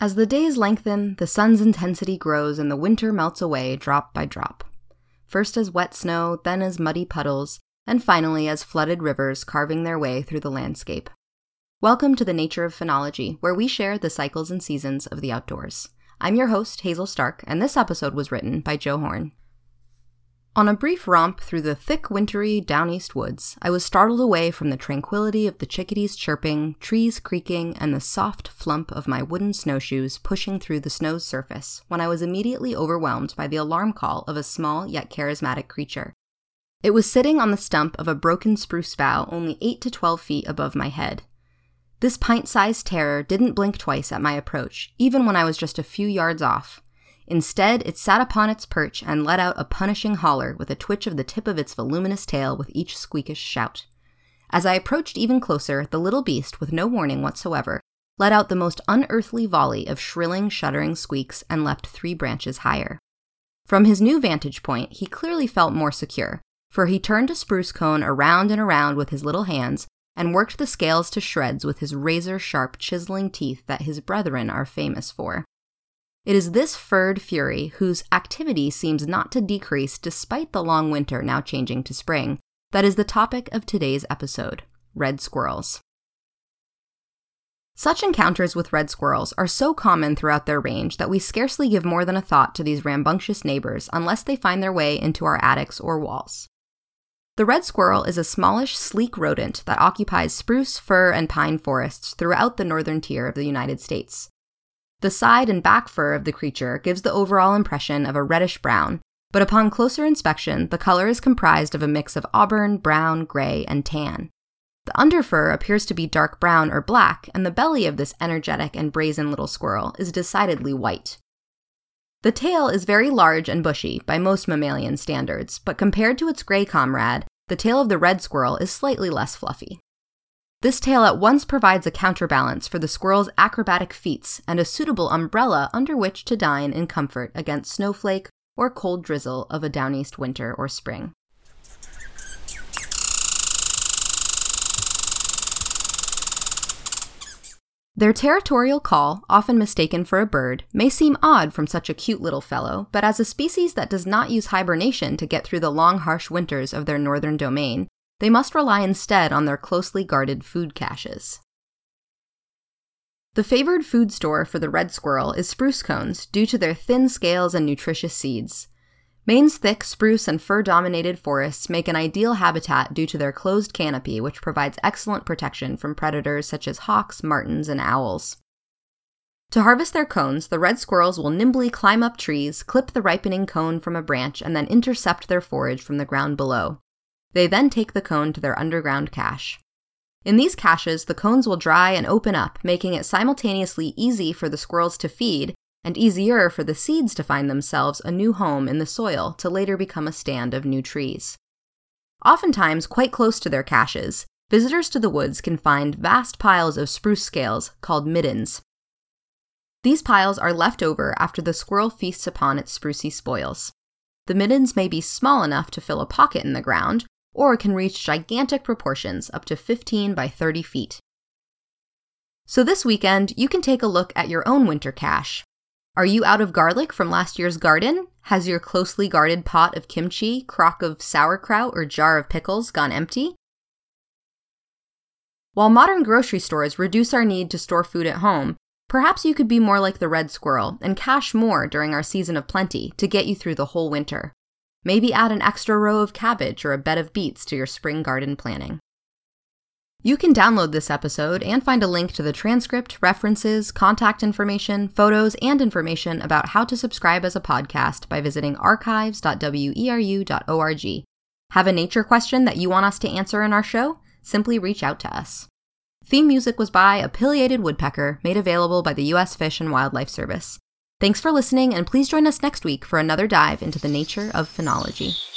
As the days lengthen, the sun's intensity grows and the winter melts away drop by drop. First as wet snow, then as muddy puddles, and finally as flooded rivers carving their way through the landscape. Welcome to the Nature of Phenology, where we share the cycles and seasons of the outdoors. I'm your host, Hazel Stark, and this episode was written by Joe Horn. On a brief romp through the thick, wintry, down east woods, I was startled away from the tranquility of the chickadees chirping, trees creaking, and the soft flump of my wooden snowshoes pushing through the snow's surface when I was immediately overwhelmed by the alarm call of a small yet charismatic creature. It was sitting on the stump of a broken spruce bough only 8 to 12 feet above my head. This pint sized terror didn't blink twice at my approach, even when I was just a few yards off. Instead, it sat upon its perch and let out a punishing holler with a twitch of the tip of its voluminous tail with each squeakish shout. As I approached even closer, the little beast, with no warning whatsoever, let out the most unearthly volley of shrilling, shuddering squeaks and leapt three branches higher. From his new vantage point, he clearly felt more secure, for he turned a spruce cone around and around with his little hands and worked the scales to shreds with his razor sharp chiseling teeth that his brethren are famous for. It is this furred fury, whose activity seems not to decrease despite the long winter now changing to spring, that is the topic of today's episode red squirrels. Such encounters with red squirrels are so common throughout their range that we scarcely give more than a thought to these rambunctious neighbors unless they find their way into our attics or walls. The red squirrel is a smallish, sleek rodent that occupies spruce, fir, and pine forests throughout the northern tier of the United States. The side and back fur of the creature gives the overall impression of a reddish brown, but upon closer inspection, the color is comprised of a mix of auburn, brown, gray, and tan. The underfur appears to be dark brown or black, and the belly of this energetic and brazen little squirrel is decidedly white. The tail is very large and bushy by most mammalian standards, but compared to its gray comrade, the tail of the red squirrel is slightly less fluffy. This tail at once provides a counterbalance for the squirrel's acrobatic feats and a suitable umbrella under which to dine in comfort against snowflake or cold drizzle of a downeast winter or spring. Their territorial call, often mistaken for a bird, may seem odd from such a cute little fellow, but as a species that does not use hibernation to get through the long, harsh winters of their northern domain, they must rely instead on their closely guarded food caches. The favored food store for the red squirrel is spruce cones due to their thin scales and nutritious seeds. Maine's thick spruce and fir dominated forests make an ideal habitat due to their closed canopy, which provides excellent protection from predators such as hawks, martens, and owls. To harvest their cones, the red squirrels will nimbly climb up trees, clip the ripening cone from a branch, and then intercept their forage from the ground below. They then take the cone to their underground cache. In these caches, the cones will dry and open up, making it simultaneously easy for the squirrels to feed and easier for the seeds to find themselves a new home in the soil to later become a stand of new trees. Oftentimes, quite close to their caches, visitors to the woods can find vast piles of spruce scales called middens. These piles are left over after the squirrel feasts upon its sprucey spoils. The middens may be small enough to fill a pocket in the ground, or can reach gigantic proportions up to 15 by 30 feet. So this weekend, you can take a look at your own winter cache. Are you out of garlic from last year's garden? Has your closely guarded pot of kimchi, crock of sauerkraut, or jar of pickles gone empty? While modern grocery stores reduce our need to store food at home, perhaps you could be more like the red squirrel and cache more during our season of plenty to get you through the whole winter. Maybe add an extra row of cabbage or a bed of beets to your spring garden planning. You can download this episode and find a link to the transcript, references, contact information, photos, and information about how to subscribe as a podcast by visiting archives.weru.org. Have a nature question that you want us to answer in our show? Simply reach out to us. Theme music was by A Woodpecker, made available by the U.S. Fish and Wildlife Service. Thanks for listening, and please join us next week for another dive into the nature of phenology.